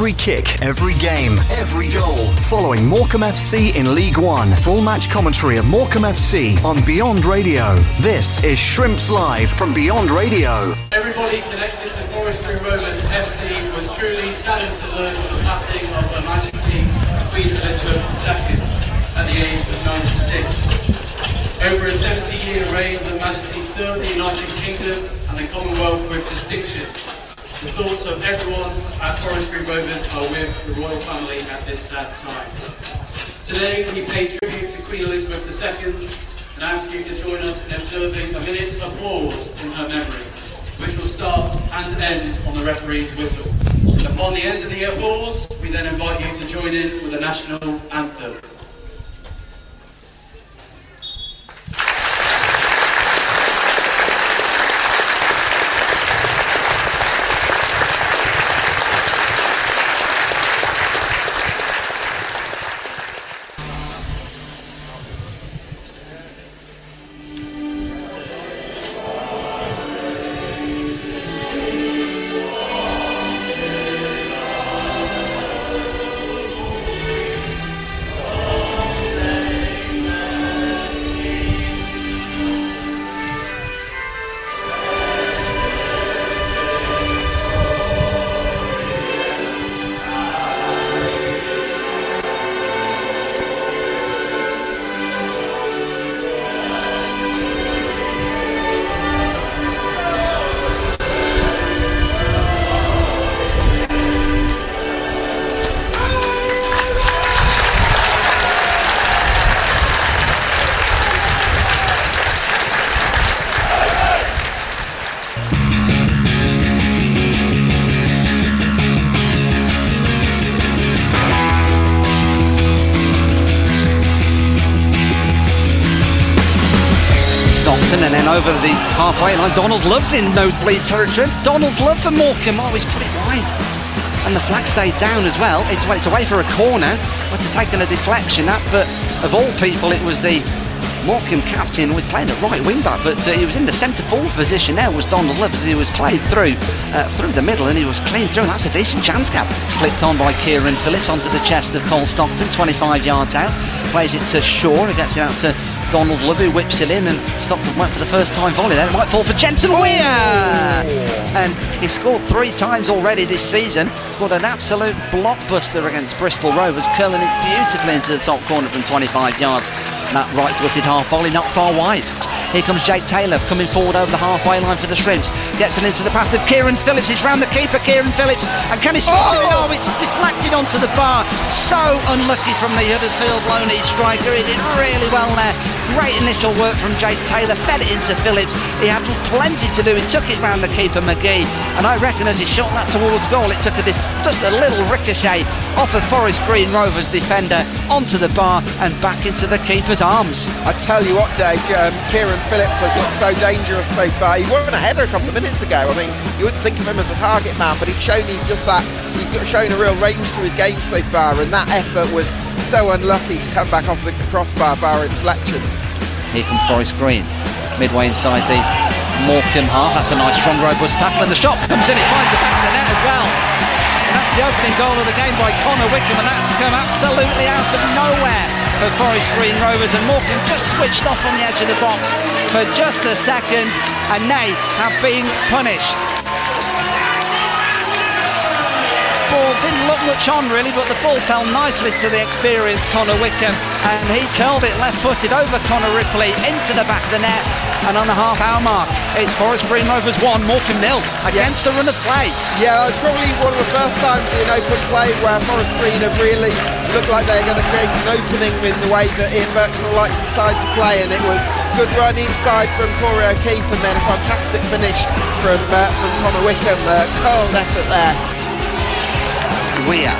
Every kick, every game, every goal. Following Morecambe FC in League One. Full match commentary of Morecambe FC on Beyond Radio. This is Shrimps Live from Beyond Radio. Everybody connected to Forest Green Rovers FC was truly saddened to learn of the passing of Her Majesty Queen Elizabeth II at the age of 96. Over a 70-year reign, Her Majesty served the United Kingdom and the Commonwealth with distinction. The thoughts of everyone at Forest Green Rovers are with the royal family at this sad time. Today we pay tribute to Queen Elizabeth II and ask you to join us in observing a minute's applause in her memory, which will start and end on the referee's whistle. Upon the end of the applause, we then invite you to join in with the national anthem. Over the halfway line. Donald Love's in nosebleed territory. Donald Love for Morecambe. Oh, he's put it wide. And the flag stayed down as well. It's, it's away for a corner. Must have taken a deflection that, but of all people, it was the Morecambe captain was playing at right wing back, but uh, he was in the centre forward position. There was Donald Love as he was played through uh, through the middle, and he was clean through. And that's a decent chance gap. Slipped on by Kieran Phillips onto the chest of Cole Stockton, 25 yards out. Plays it to Shaw, who gets it out to Donald Love, who whips it in, and Stockton went for the first time volley Then It might fall for Jensen Weir! Oh. And he scored three times already this season. Scored an absolute blockbuster against Bristol Rovers, curling it beautifully into the top corner from 25 yards. And that right footed half volley, not far wide. Here comes Jake Taylor coming forward over the halfway line for the Shrimps. Gets it into the path of Kieran Phillips. He's round the keeper, Kieran Phillips. And can he slot it in? Oh, it's deflected onto the bar. So unlucky from the Huddersfield Loney striker. He did really well there. Great initial work from Jake Taylor. Fed it into Phillips. He had plenty to do. He took it round the keeper, McGee. And I reckon as he shot that towards goal, it took a just a little ricochet off of Forest Green Rovers defender onto the bar and back into the keeper's arms. I tell you what, Dave, um, Kieran Phillips has looked so dangerous so far. He won a header a couple of minutes ago. I mean, you wouldn't think of him as a target man, but he's shown he's just that. He's got shown a real range to his game so far, and that effort was so unlucky to come back off the crossbar via deflection. Here comes Forest Green, midway inside the Morecambe half. That's a nice strong robust tackle, and the shot comes in. It finds the back of the net as well. The opening goal of the game by Connor Wickham, and that's come absolutely out of nowhere for Forest Green Rovers. And Morecambe just switched off on the edge of the box for just a second, and they have been punished. Ball didn't look much on really, but the ball fell nicely to the experienced Connor Wickham, and he curled it left-footed over Connor Ripley into the back of the net. And on the half-hour mark, it's Forest Green Rovers one, Morecambe nil against the run of play. Yeah, it's probably one of the first times in open play where Forest Green have really looked like they're going to create an opening in the way that Ian Burchnall likes the side to play, and it was good run inside from Corey O'Keefe, and then a fantastic finish from uh, from Connor Wickham. Uh, curled effort there. Weir.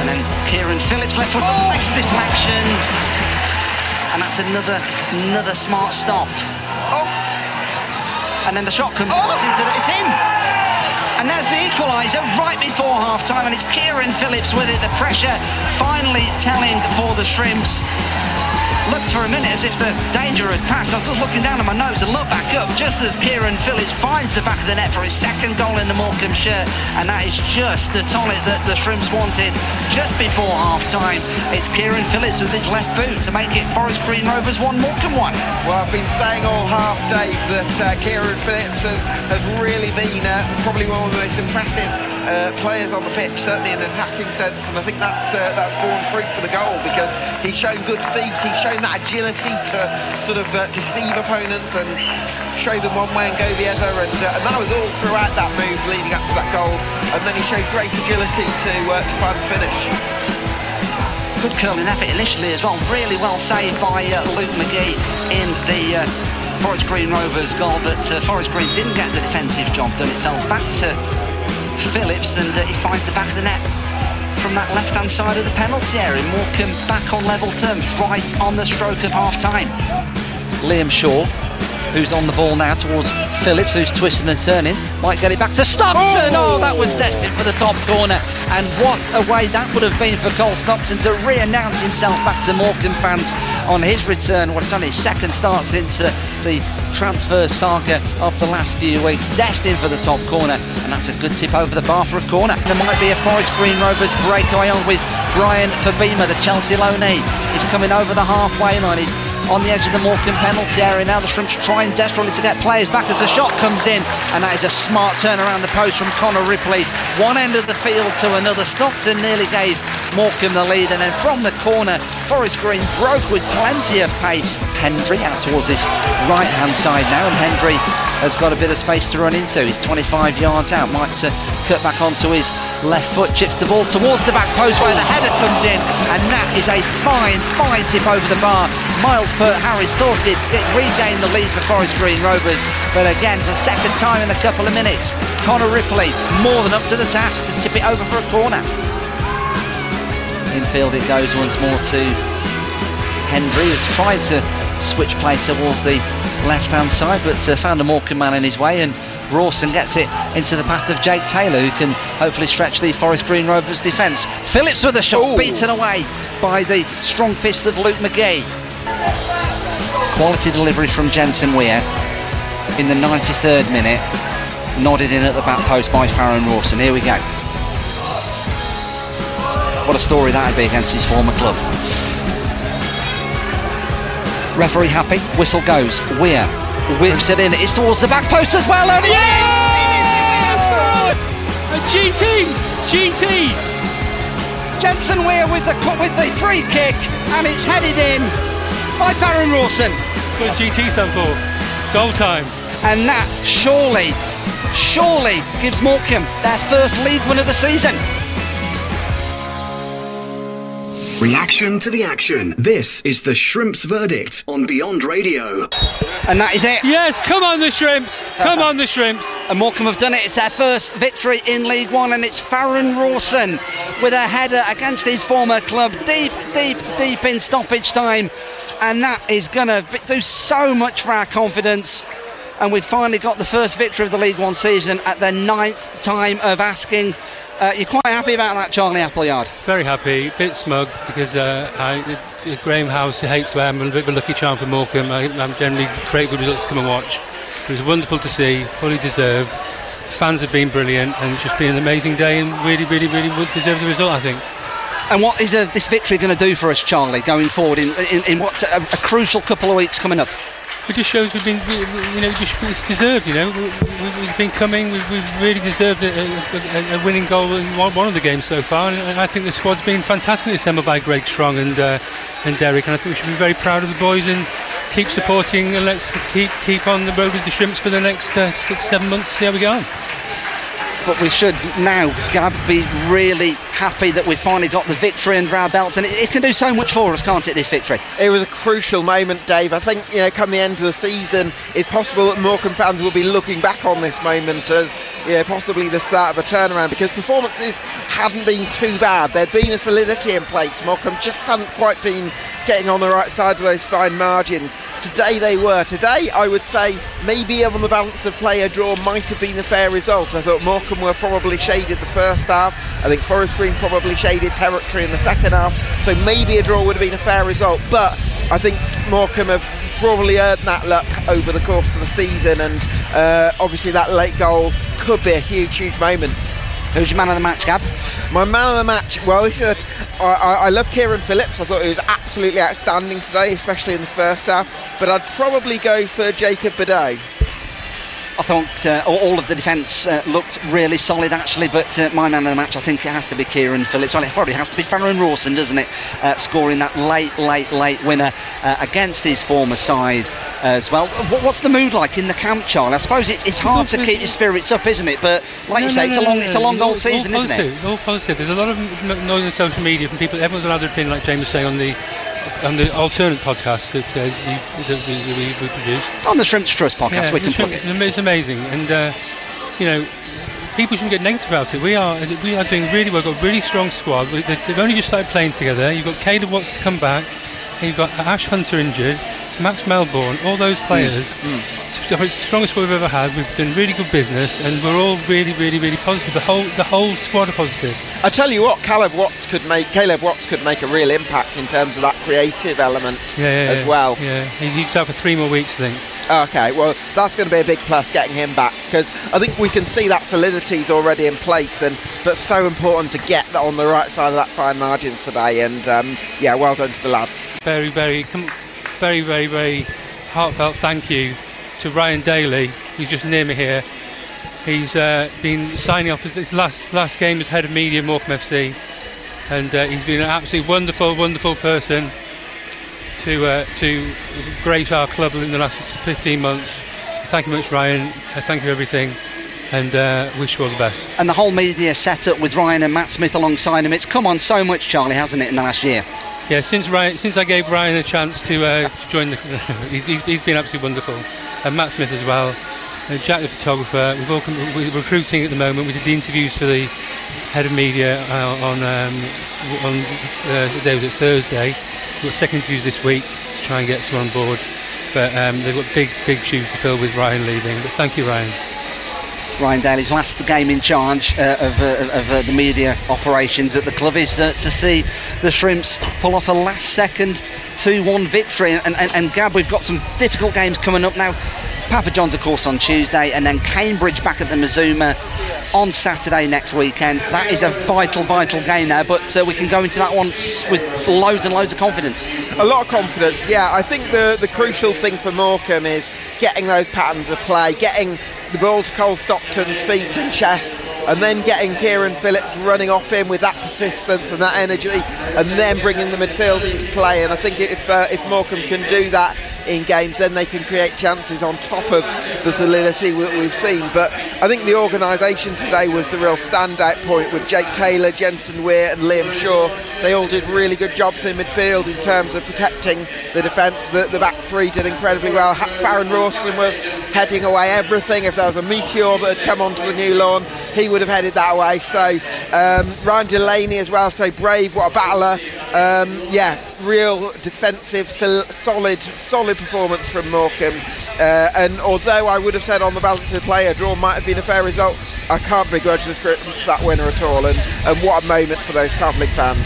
And then Kieran Phillips left foot oh. a deflection. And that's another another smart stop. Oh. And then the shot comes Oh. into the, it's in. And that's the equaliser right before half time, and it's Kieran Phillips with it. The pressure finally telling for the Shrimps. Looked for a minute as if the danger had passed. I was just looking down at my nose and looked back up just as Kieran Phillips finds the back of the net for his second goal in the Morecambe shirt, and that is just the tonic that the Shrimps wanted just before half time. It's Kieran Phillips with his left boot to make it Forest Green Rovers 1, Morecambe 1. Well, I've been saying all half, Dave, that uh, Kieran Phillips has, has really been uh, probably one of the most impressive uh, players on the pitch, certainly in an attacking sense, and I think that's uh, that's borne fruit for the goal because he's shown good feet, he's shown that agility to sort of uh, deceive opponents and show them one way and go the other, and, uh, and that was all throughout that move leading up to that goal, and then he showed great agility to uh, to find the finish. Good curling effort initially as well, really well saved by uh, Luke McGee in the Forest Green Rovers goal, but Forest Green didn't get the defensive job done. It fell back to Phillips and uh, he finds the back of the net from that left-hand side of the penalty area. Morecambe back on level terms, right on the stroke of half-time. Liam Shaw, who's on the ball now towards Phillips, who's twisting and turning, might get it back to Stockton. Oh, oh that was destined for the top corner. And what a way that would have been for Cole Stockton to re-announce himself back to Morecambe fans on his return. What is on his second start since uh, the transfer saga of the last few weeks. Destined for the top corner, and that's a good tip over the bar for a corner. There might be a Forest Green Rovers breakaway on with Brian Fabima, the Chelsea loanee. He's coming over the halfway line. He's on the edge of the Morecambe penalty area. Now the Shrimps trying desperately to get players back as the shot comes in, and that is a smart turn around the post from Connor Ripley. One end of the field to another. Stockton nearly gave Morecambe the lead, and then from the corner, Forest Green broke with plenty of pace. Hendry out towards his right hand side now, and Hendry has got a bit of space to run into. He's 25 yards out, might cut back onto his left foot, chips the ball towards the back post where the header comes in, and that is a fine, fine tip over the bar. Myles Peart Harris thought it, it regained the lead for Forest Green Rovers, but again, for the second time in a couple of minutes, Connor Ripley more than up to the task to tip it over for a corner. Infield it goes once more to Hendry, who's tried to switch play towards the left hand side, but uh, found a Morecambe man in his way, and Rawson gets it into the path of Jake Taylor, who can hopefully stretch the Forest Green Rovers defence. Phillips with a shot, Ooh. beaten away by the strong fists of Luke McGee. Quality delivery from Jensen Weir in the 93rd minute, nodded in at the back post by Farrend Rawson. Here we go. What a story that would be against his former club. Referee happy, whistle goes. Weir whips it in. It's towards the back post as well. And yes! A GT! GT! Jensen Weir with the with the free kick, and it's headed in by Farrend Rawson. What GT stand for? Goal time. And that surely, surely gives Morecambe their first league win of the season. Reaction to the action. This is the Shrimps verdict on Beyond Radio. And that is it. Yes, come on the Shrimps. Come on the Shrimps. And Morecambe have done it. It's their first victory in League One, and it's Farrend Rawson with a header against his former club, deep, deep, deep in stoppage time. And that is going to do so much for our confidence and we've finally got the first victory of the League One season at the ninth time of asking. Uh, you're quite happy about that, Charlie Appleyard? Very happy, a bit smug because uh, I, Graham Howse hates where I'm a bit of a lucky charm for Morecambe. I, am generally create good results to come and watch. It was wonderful to see, fully deserved. Fans have been brilliant and it's just been an amazing day and really, really, really deserve the result, I think. And what is uh, this victory going to do for us, Charlie, going forward in, in, in what's a, a crucial couple of weeks coming up? It just shows we've been, you know, it's deserved. You know, we've been coming. We've, really deserved a, a, a, winning goal in one, of the games so far, and I think the squad's been fantastic assembled by Greg Strong and uh, and Derek, and I think we should be very proud of the boys and keep supporting and let's keep keep on the road with the Shrimps for the next uh, six, seven months. See how we go on but we should now, Gab, be really happy that we've finally got the victory under our belts, and it, it, can do so much for us, can't it? This victory. It was a crucial moment, Dave. I think you know, come the end of the season, it's possible that Morecambe fans will be looking back on this moment as you know, possibly the start of a turnaround because performances hadn't been too bad. There'd been a solidity in place. Morecambe just hadn't quite been getting on the right side of those fine margins. Today they were. Today, I would say maybe on the balance of play, a draw might have been a fair result. I thought Morecambe were probably shaded the first half. I think Forest Green probably shaded territory in the second half. So maybe a draw would have been a fair result. But I think Morecambe have probably earned that luck over the course of the season, and uh, obviously that late goal could be a huge, huge moment. Who's your man of the match, Gab? My man of the match, well, this is a, I, I, I love Kieran Phillips. I thought he was absolutely outstanding today, especially in the first half. But I'd probably go for Jacob Bedeau. I thought uh, all of the defence uh, looked really solid actually, but uh, my man of the match I think it has to be Kieran Phillips. Well, it probably has to be Farrend Rawson, doesn't it? Uh, scoring that late, late, late winner uh, against his former side as well. What's the mood like in the camp, Charlie? I suppose it, it's hard to keep your spirits up, isn't it? But like No, you say, no, it's a long, it's a long old season, all isn't it? All positive. There's a lot of noise on social media from people. Everyone's got another opinion, like James was saying on the on the alternate podcast that, uh, we, that we, we, we produce. On the Shrimps Trust podcast, Yeah, we can plug it. it's amazing, and uh, you know, people shouldn't get negative about it. We are we are doing really well. We've got a really strong squad. We, they- they've only just started playing together. You've got Caleb Watts to come back. and You've got Ash Hunter injured, Max Melbourne, all those Mm, players. It's the strongest squad we've ever had. We've done really good business, and we're all really, really, really positive. The whole the whole squad are positive. I tell you what, Caleb Watts could make Caleb Watts could make a real impact in terms of that creative element Yeah, yeah, as yeah. well. Yeah, he- he's out for three more weeks, I think. Okay, well that's going to be a big plus getting him back because I think we can see that solidity's already in place, and but so important to get that on the right side of that fine margins today. And um, yeah, well done to the lads. very, very, com- very, very, very heartfelt thank you to Ryan Daly, who's just near me here. He's uh, been signing off his, last last game as head of media at Morecambe FC, and uh, he's been an absolutely wonderful, wonderful person to uh, to grace our club in the last 15 months. Thank you much, Ryan. Thank you for everything, and uh, wish you all the best. And the whole media setup with Ryan and Matt Smith alongside him, it's come on so much, Charlie, hasn't it, in the last yeyear? Yeah, since Ryan, since I gave Ryan a chance to, uh, join the, he's, he's, been absolutely wonderful, and Matt Smith as well, and Jack the photographer. We've all com- we're recruiting at the moment. We did the interviews for the head of media uh, on um, on uh, the day was it Thursday. We've got second interviews this week to try and get someone on board, but um, they've got big big shoes to fill with Ryan leaving. But thank you, Ryan. Ryan Daly's last game in charge uh, of, uh, of uh, the media operations at the club is uh, to see the Shrimps pull off a last second 2 1 victory. And, and, and Gab, we've got some difficult games coming up now. Papa John's, of course, on Tuesday, and then Cambridge back at the Mazuma on Saturday next weekend. That is a vital, vital game there, but uh, we can go into that one with loads and loads of confidence. A lot of confidence, yeah. I think the, the crucial thing for Morecambe is getting those patterns of play, getting the ball to Cole Stockton's feet and chest, and then getting Kieran Phillips running off him with that persistence and that energy, and then bringing the midfield into play. And I think if uh, if Morecambe can do that in games, then they can create chances on top of the solidity we, we've seen. But I think the organisation today was the real standout point with Jake Taylor, Jensen Weir, and Liam Shaw. They all did really good jobs in midfield in terms of protecting the defence. The, the back three did incredibly well. Farrend Rawson was heading away everything. If there was a meteor that had come onto the new lawn, he would have headed that way. So um, Ryan Delaney as well, so brave, what a battler. Um, yeah, real defensive, sol- solid, solid performance from Morecambe. Uh, and although I would have said on the balance of play a draw might have been a fair result, I can't begrudge the Shrimps that winner at all. And, and what a moment for those travelling fans.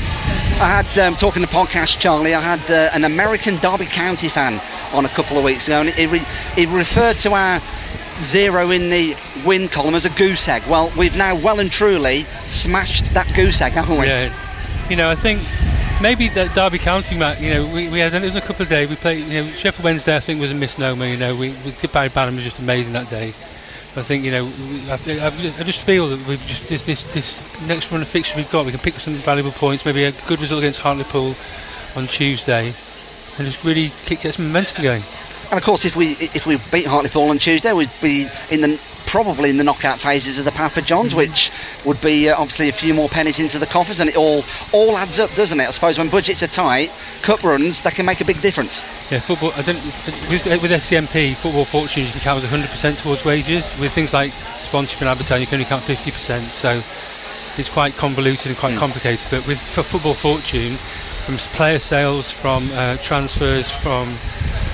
I had, um, talking the podcast, Charlie, I had uh, an American Derby County fan on a couple of weeks ago, and he, re- he referred to our zero in the win column as a goose egg. Well, we've now well and truly smashed that goose egg, haven't we? Yeah, you know, I think maybe that Derby County match. You know, we, we had it was a couple of days. We played. You know, Sheffield Wednesday. I think was a misnomer. You know, we, we Barry Bannan was just amazing that day. I think you know, I, I, I just feel that we've just this, this this next run of fixture we've got. We can pick some valuable points. Maybe a good result against Hartlepool on Tuesday, and just really kick, get some momentum going. And of course, if we if we beat Hartlepool on Tuesday, we'd be in the probably in the knockout phases of the Papa Johns, which would be uh, obviously a few more pennies into the coffers, and it all all adds up, doesn't it? I suppose when budgets are tight, cup runs that can make a big difference. Yeah, football. I don't with, with SCMP football fortune you can count 100% towards wages. With things like sponsorship and advertising, you can only count 50%. So it's quite convoluted and quite complicated. But with for football fortune, from player sales, from uh, transfers, from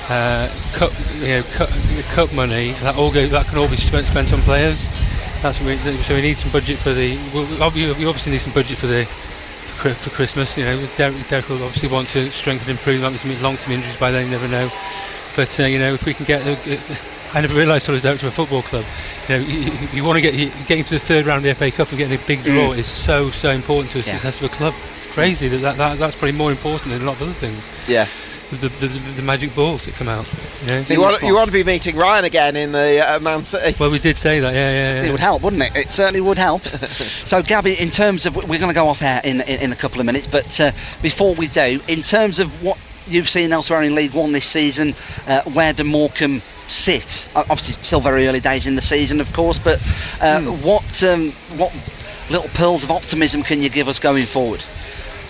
uh, cup, you know, cup, cup money, that all goes, that can all be spent, spent on players. That's what we, so we need some budget for the. we- we obviously need some budget for the for Christmas. You know, Derek, Derek will obviously want to strengthen and improve. That was long-term injuries by then, you never know. But uh, you know, if we can get, uh, I never realised I was director of a football club. You know, you, you want to get you, getting to the third round of the FA Cup and getting a big draw Mm. is so so important to a Yeah. success of a club. Crazy that, that, that that's probably more important than a lot of other things. Yeah. The, the, the, the magic balls that come out. You know? You want, you want to be meeting Ryan again in the uh, Man City. Well, we did say that, yeah, yeah, yeah. It would help, wouldn't it? It certainly would help. so, Gabby, in terms of, we're going to go off air in, in, in a couple of minutes, but uh, before we do, in terms of what you've seen elsewhere in League One this season, uh, where do Morecambe sit? Obviously, still very early days in the season, of course, but uh, what um, what little pearls of optimism can you give us going forward?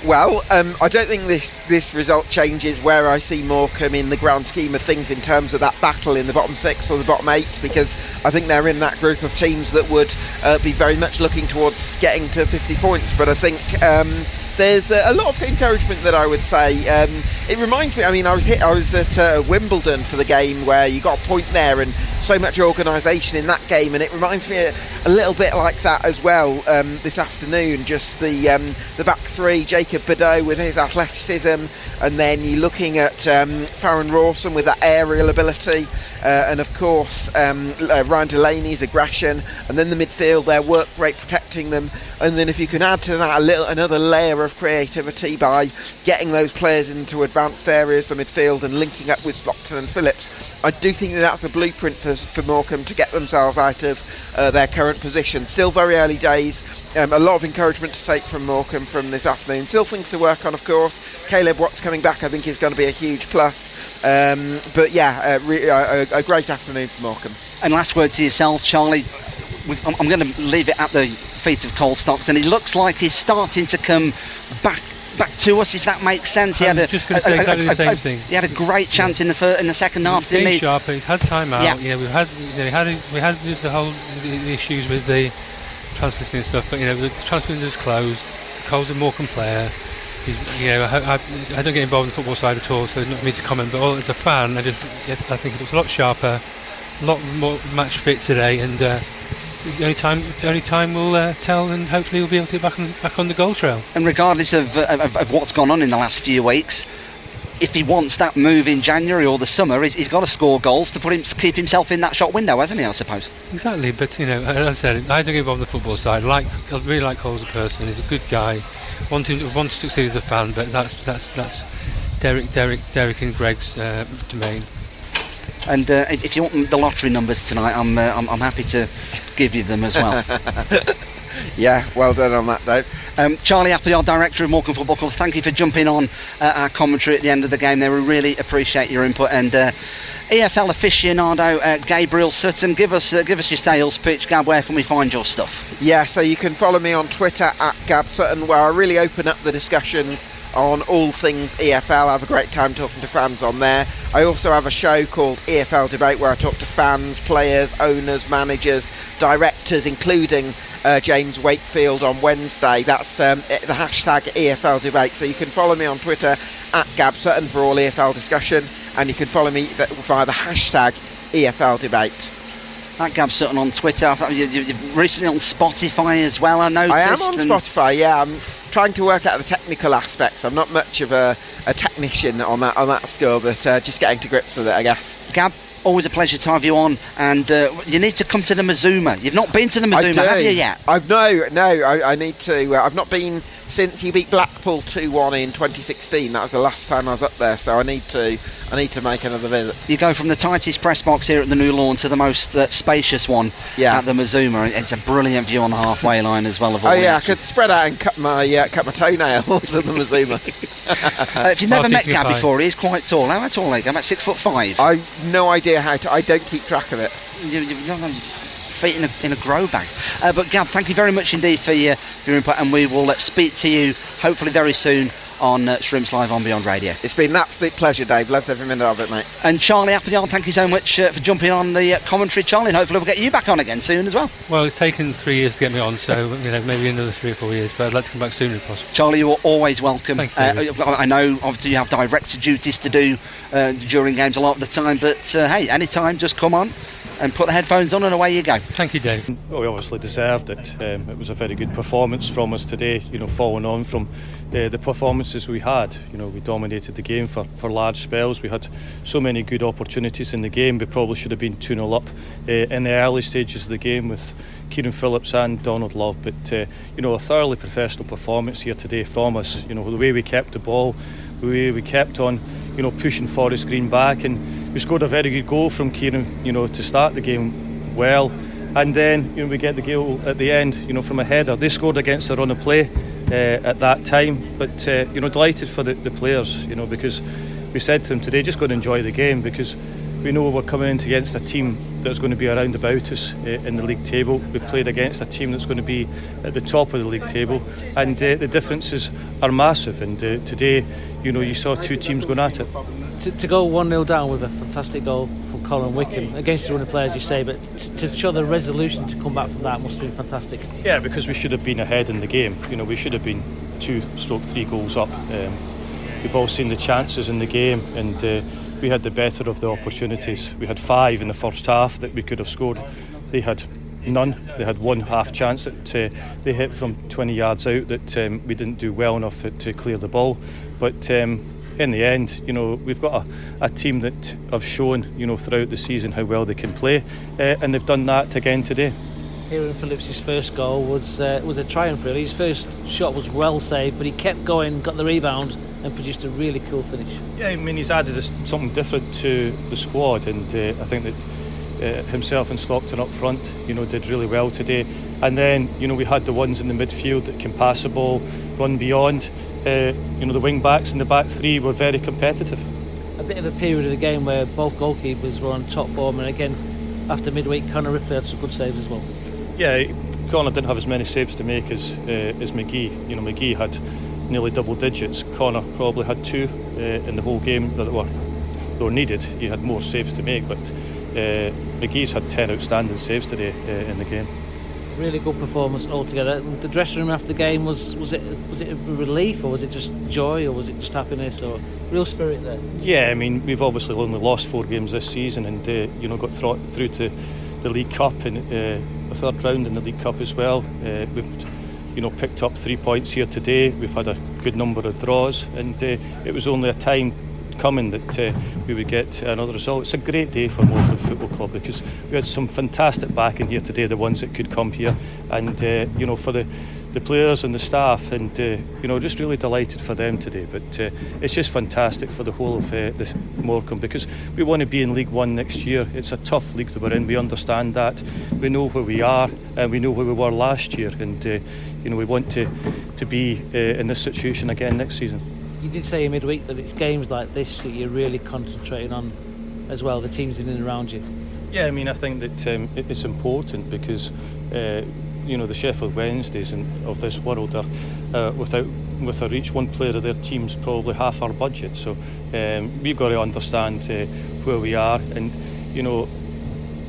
Well, um, I don't think this, this result changes where I see Morecambe in the grand scheme of things in terms of that battle in the bottom six or the bottom eight, because I think they're in that group of teams that would uh, be very much looking towards getting to 50 points. But I think um, there's a, a lot of encouragement that I would say. Um, it reminds me. I mean, I was hit. I was at uh, Wimbledon for the game where you got a point there, and so much organisation in that game, and it reminds me a, a little bit like that as well um, this afternoon. Just the um, the back three, Jacob Bedeau with his athleticism, and then you're looking at um, Farrend Rawson with that aerial ability, uh, and of course um, uh, Ryan Delaney's aggression, and then the midfield, their work rate protecting them, and then if you can add to that a little another layer of creativity by getting those players into advanced areas, the midfield, and linking up with Stockton and Phillips, I do think that that's a blueprint for, for Morecambe to get themselves out of uh, their current position. Still very early days, um, a lot of encouragement to take from Morecambe from this afternoon. Still things to work on, of course. Caleb Watts coming back, I think, is going to be a huge plus. Um, but yeah, uh, re- uh, a, a great afternoon for Morecambe. And last word to yourself, Charlie. I'm, I'm going to leave it at the feet of Cole Stockton. He looks like he's starting to come back back to us, if that makes sense. He I'm had a, exactly. He had a great chance in the fir- in the second half, didn't he? sharp, he's had time out. Yeah. Yeah, we've had you know, we had we had the whole the, issues with the transfer and stuff, but you know the transfer window is closed. Cole's a Morecambe player. He's, you know, I, I, I don't get involved in the football side at all, so it's not me to comment. But all, as a fan, I just I think it looks a lot sharper, a lot more match fit today, and uh, the only time the only time will uh, tell, and hopefully we'll be able to get back on back on the goal trail. And regardless of, uh, of, of what's gone on in the last few weeks, if he wants that move in January or the summer, he's, he's got to score goals to put him keep himself in that shot window, hasn't he? I suppose. Exactly, but you know, as I said, I don't get involved in the football side. Like, I really like Cole as a person. He's a good guy. Want to want to succeed as a fan, but that's that's that's Derek, Derek, Derek, and Greg's uh, domain. And uh, if, you want the lottery numbers tonight, I'm, uh, I'm I'm happy to give you them as well. Yeah, well done on that, Dave. Um, Charlie Appleyard, director of Morecambe Football Club, thank you for jumping on uh, our commentary at the end of the game. There, we really appreciate your input. And uh, EFL aficionado uh, Gabriel Sutton, give us uh, give us your sales pitch, Gab. Where can we find your stuff? Yeah, so you can follow me on Twitter at Gab Sutton, where I really open up the discussions on all things EFL. I have a great time talking to fans on there. I also have a show called EFL Debate where I talk to fans, players, owners, managers, directors, including uh, James Wakefield on Wednesday. That's um, eh, the hashtag EFL Debate. So you can follow me on Twitter at Gab Sutton for all EFL discussion, and you can follow me via the hashtag EFL Debate. At Gab Sutton on Twitter. I thought you, you, you're recently on Spotify as well. I noticed. I am on Spotify. Yeah, I'm trying to work out the technical aspects. I'm not much of a, a technician on that on that score, but uh, just getting to grips with it, I guess. Gab, always a pleasure to have you on. And uh, you need to come to the Mazuma. You've not been to the Mazuma, have you yet? I've no, no. I, I need to. Uh, I've not been since you beat Blackpool two-one in 2016. That was the last time I was up there, so I need to. I need to make another visit. You go from the tightest press box here at the new lawn to the most uh, spacious one Yeah. at the Mazuma. It's a brilliant view on the halfway line as well. Of all Oh the yeah, I could spread out and cut my uh, cut my toenails at the Mazuma. Uh, if you've never Half met eating Gab pie. before, he's quite tall. How tall are you? I'm at six foot five. I've no idea how to. I don't keep track of it. you, you, you know, feet in a, in a grow bag. Uh, but Gab, thank you very much indeed for your, for your input, and we will uh, speak to you hopefully very soon on uh, Shrimps Live on Beyond Radio. It's been an absolute pleasure, Dave. Loved every minute of it, mate. And Charlie Appleyard, thank you so much uh, for jumping on the uh, commentary, Charlie, and hopefully we'll get you back on again soon as well. Well, it's taken three years to get me on, so you know maybe another three or four years. But I'd like to come back sooner if possible. Charlie, you are always welcome. Thank you, Uh, I I know obviously you have director duties to do uh, during games a lot of the time, but uh, hey, anytime, just come on. And put the headphones on and away you go. Thank you, Dave. Well, we obviously deserved it. Um, it was a very good performance from us today. You know, following on from the, the performances we had. You know, we dominated the game for, for large spells. We had so many good opportunities in the game. We probably should have been 2 0 up uh, in the early stages of the game with Kieran Phillips and Donald Love. But, uh, you know, a thoroughly professional performance here today from us. You know, the way we kept the ball, the way we kept on, you know, pushing Forest Green back and we scored a very good goal from Kieran, you know, to start the game well. And then, you know, we get the goal at the end, you know, from a header. They scored against a run of play uh, at that time, but uh, you know, delighted for the, the players, you know, because we said to them today, just go and enjoy the game because we know we're coming against a team that's going to be around about us uh, in the league table. We played against a team that's going to be at the top of the league table, and uh, the differences are massive. And uh, today, you know, you saw two teams going at it to, to go 1 0 down with a fantastic goal from Colin Wickham against the running players, you say, but to, to show the resolution to come back from that must have been fantastic. Yeah, because we should have been ahead in the game. You know, we should have been two stroke three goals up. Um, we've all seen the chances in the game, and uh, we had the better of the opportunities. We had five in the first half that we could have scored. They had none. They had one half chance that uh, they hit from 20 yards out that um, we didn't do well enough to, clear the ball. But um, in the end, you know, we've got a, a team that have shown, you know, throughout the season how well they can play, uh, and they've done that again today. Kieran Phillips' first goal was uh, was a triumph. Really, his first shot was well saved, but he kept going, got the rebound, and produced a really cool finish. Yeah, I mean, he's added something different to the squad, and uh, I think that. Uh, himself and Stockton up front, you know, did really well today. And then, you know, we had the ones in the midfield that can pass the ball, run beyond uh, you know the wing backs and the back three were very competitive. A bit of a period of the game where both goalkeepers were on top form, and again after midweek, Connor Ripley had some good saves as well. Yeah, Connor didn't have as many saves to make as uh, as McGee. You know, McGee had nearly double digits. Connor probably had two uh, in the whole game that were that were needed. He had more saves to make, but uh, McGee's had ten outstanding saves today uh, in the game really good performance altogether. The dressing room after the game was was it was it a relief or was it just joy or was it just happiness or real spirit there? Yeah, I mean we've obviously only lost four games this season and uh, you know got through, through to the League Cup and uh, the third round in the League Cup as well. Uh, we've you know picked up three points here today. We've had a good number of draws and uh, it was only a time coming that uh, we would get another result. It's a great day for Morecambe Football Club because we had some fantastic backing here today, the ones that could come here, and uh, you know for the the players and the staff, and uh, you know just really delighted for them today. But uh, it's just fantastic for the whole of uh, this Morecambe because we want to be in League One next year. It's a tough league that we're in. We understand that. We know where we are, and we know where we were last year, and uh, you know we want to to be uh, in this situation again next season you did say in midweek that it's games like this that you're really concentrating on as well, the teams in and around you. Yeah, I mean, I think that um, it's important because uh, you know the Sheffield Wednesdays and of this world are uh, without without each one player of their teams probably half our budget. So um, we've got to understand uh, where we are, and you know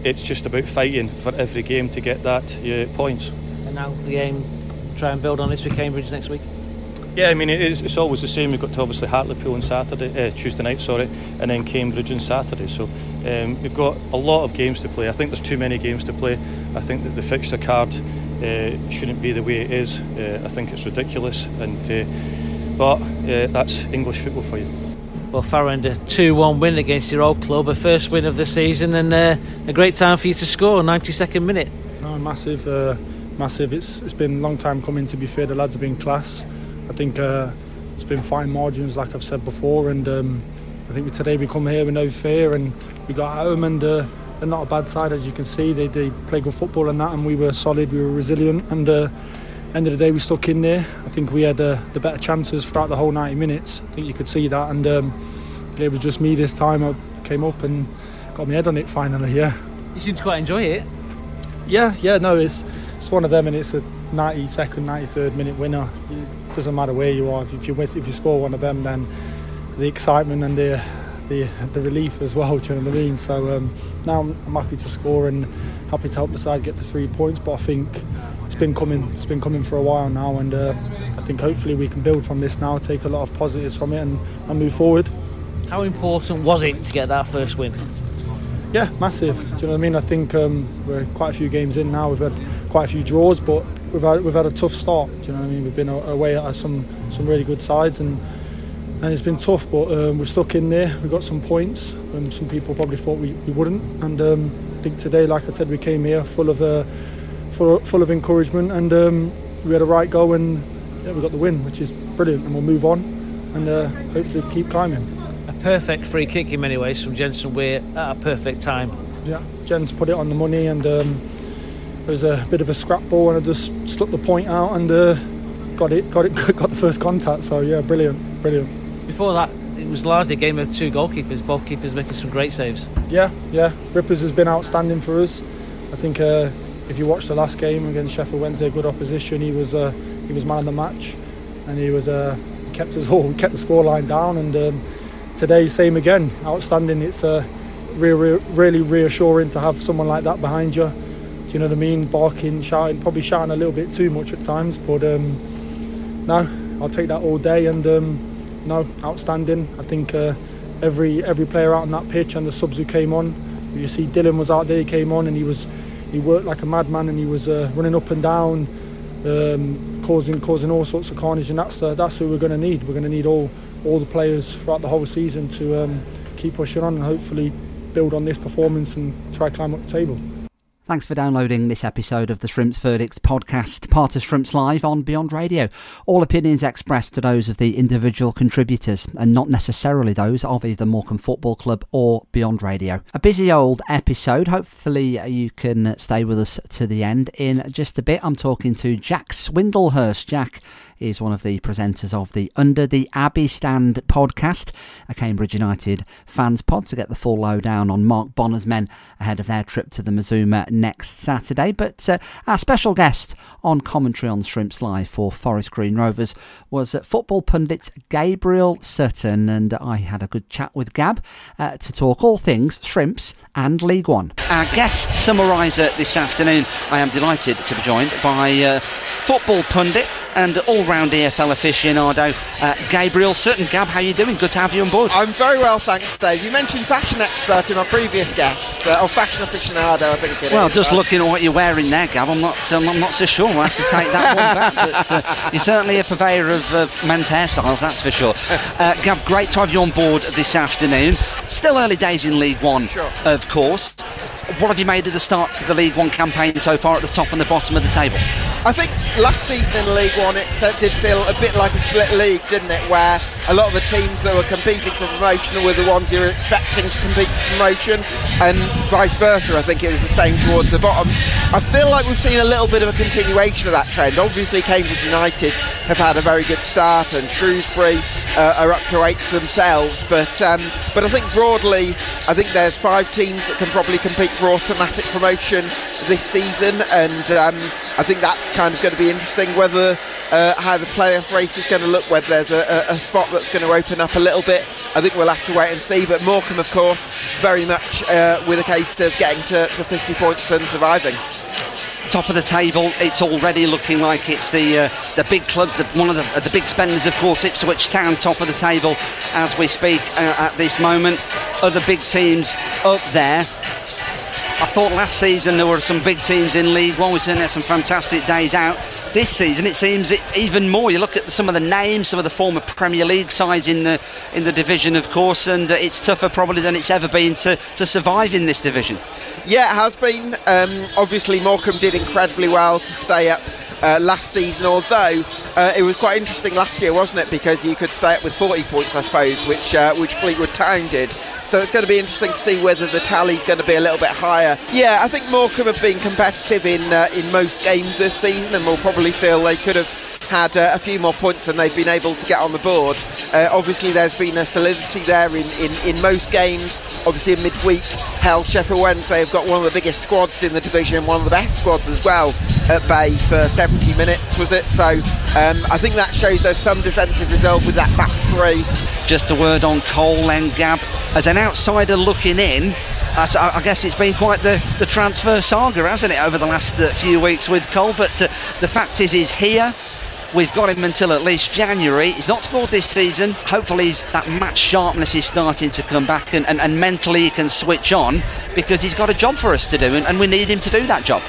it's just about fighting for every game to get that uh, points. And now the aim, try and build on this for Cambridge next week. Yeah, I mean it's, it's always the same. We've got to obviously Hartlepool on Saturday, uh, Tuesday night, sorry, and then Cambridge on Saturday. So um, we've got a lot of games to play. I think there's too many games to play. I think that the fixture card uh, shouldn't be the way it is. Uh, I think it's ridiculous, and uh, but uh, that's English football for you. Well, Farrend, a 2 1 win against your old club, a first win of the season, and uh, a great time for you to score, 92nd minute. No, massive, massive. It's, it's been a long time coming, to be fair. The lads have been class. I think uh, it's been fine margins, like I've said before, and um, I think today we come here with no fear, and we got home, and uh, they're not a bad side as you can see. They, they play good football and that, and we were solid, we were resilient, and uh, end of the day we stuck in there. I think we had uh, the better chances throughout the whole 90 minutes. I think you could see that, and um, it was just me this time. I came up and got my head on it finally. Yeah. You seem to quite enjoy it. Yeah, yeah. No, it's it's one of them, and it's a 92nd, 93rd minute winner. It doesn't matter where you are. If you if you score one of them, then the excitement and the the, the relief as well. Do you know what I mean? So um, now I'm, I'm, happy to score and happy to help the side get the three points. But I think it's been coming. It's been coming for a while now, and uh, I think hopefully we can build from this now, take a lot of positives from it, and, and move forward. How important was it to get that first win? Yeah, massive. Do you know what I mean? I think um, we're quite a few games in now. We've had quite a few draws, but we've had we've had a tough start. Do you know what I mean? We've been away at some some really good sides, and and it's been tough. But um, we're stuck in there. We've got some points, and some people probably thought we, we wouldn't. And um, I think today, like I said, we came here full of uh, full, full of encouragement, and um, we had a right go, and yeah, we got the win, which is brilliant. And we'll move on, and uh, hopefully keep climbing A perfect free kick in many ways from Jensen Weir at a perfect time. Yeah, Jens put it on the money and um, it was a bit of a scrap ball and I just stuck the point out and uh, got it, got it, got the first contact. So yeah, brilliant, brilliant. Before that, it was largely a game of two goalkeepers, both keepers making some great saves. Yeah, yeah. Rippers has been outstanding for us. I think uh, if you watch the last game against Sheffield Wednesday, good opposition, he was uh, he was man of the match, and he was uh, kept us all kept the scoreline down and. Um, today, same again, outstanding. It's uh, really, really reassuring to have someone like that behind you. Do you know what I mean? Barking, shouting, probably shouting a little bit too much at times, but um, no, I'll take that all day. And um, no, outstanding. I think uh, every every player out on that pitch and the subs who came on. You see, Dylan was out there. He came on and he was he worked like a madman and he was uh, running up and down, um, causing causing all sorts of carnage. And that's uh, that's who we're going to need. We're going to need all all the players throughout the whole season to um, keep pushing on and hopefully build on this performance and try climb up the table. Thanks for downloading this episode of the Shrimps Verdicts podcast, part of Shrimps Live on Beyond Radio. All opinions expressed are those of the individual contributors and not necessarily those of either Morecambe Football Club or Beyond Radio. A busy old episode. Hopefully, uh, you can stay with us to the end. In just a bit, I'm talking to Jack Swindlehurst. Jack is one of the presenters of the Under the Abbey Stand podcast, a Cambridge United fans pod to get the full lowdown on Mark Bonner's men ahead of their trip to the Mazuma next Saturday. But uh, our special guest on commentary on Shrimps Live for Forest Green Rovers was uh, football pundit Gabriel Sutton, and I had a good chat with Gab uh, to talk all things Shrimps and League One. Our guest summariser this afternoon, I am delighted to be joined by uh, football pundit and all-round EFL aficionado uh, Gabriel Sutton. Gab, how are you doing? Good to have you on board. I'm very well, thanks, Dave. You mentioned fashion expert in our previous guest, uh, or fashion aficionado, I think it well, is. just looking at what you're wearing there, Gab, I'm not, um, I'm not so sure. I have to take that one back. But uh, you're certainly a purveyor of, of men's hairstyles, that's for sure. Uh, Gab, great to have you on board this afternoon. Still early days in League One, sure. of course what have you made of the start to the League One campaign so far at the top and the bottom of the table? I think last season in League One it that did feel a bit like a split league, didn't it? Where a lot of the teams that were competing for promotion were the ones you were expecting to compete for promotion, and vice versa. I think it was the same towards the bottom. I feel like we've seen a little bit of a continuation of that trend. Obviously, Cambridge United have had a very good start, and Shrewsbury uh, are up to eighth themselves. But um, but I think broadly, I think there's five teams that can probably compete for automatic promotion this season, and um, I think that's kind of going to be interesting. Whether uh, how the playoff race is going to look, whether there's a, a, spot that's going to open up a little bit, I think we'll have to wait and see. But Morecambe, of course, very much uh, with a case of getting to, to 50 points and surviving top of the table. It's already looking like it's the uh, the big clubs, the, one of the, the big spenders, of course, Ipswich Town, top of the table as we speak uh, at this moment. Other big teams up there. I thought last season there were some big teams in League One. We certainly had some fantastic days out. This season, it seems it even more. You look at some of the names, some of the former Premier League sides in the in the division, of course, and uh, it's tougher probably than it's ever been to, to survive in this division. Yeah, it has been. Um, obviously, Morecambe did incredibly well to stay up uh, last season, although uh, it was quite interesting last year, wasn't it? Because you could stay up with 40 points, I suppose, which uh, which Fleetwood Town did. So it's going to be interesting to see whether the tally's going to be a little bit higher. Yeah, I think Morecambe have been competitive in uh, in most games this season, and will probably feel they could have had uh, a few more points than they've been able to get on the board. Uh, obviously, there's been a solidity there in, in, in most games. Obviously, in midweek, hell, Sheffield Wednesday have got one of the biggest squads in the division, and one of the best squads as well at bay for 70 minutes, was it? So um, I think that shows there's some defensive resolve with that back three. Just a word on Cole and Gab. As an outsider looking in, I guess it's been quite the, the transfer saga, hasn't it, over the last uh, few weeks with Cole? But uh, the fact is, he's here. We've got him until at least January. He's not scored this season. Hopefully, that match sharpness is starting to come back and, and, and mentally he can switch on. because he's got a job for us to do, and, and we need him to do that job.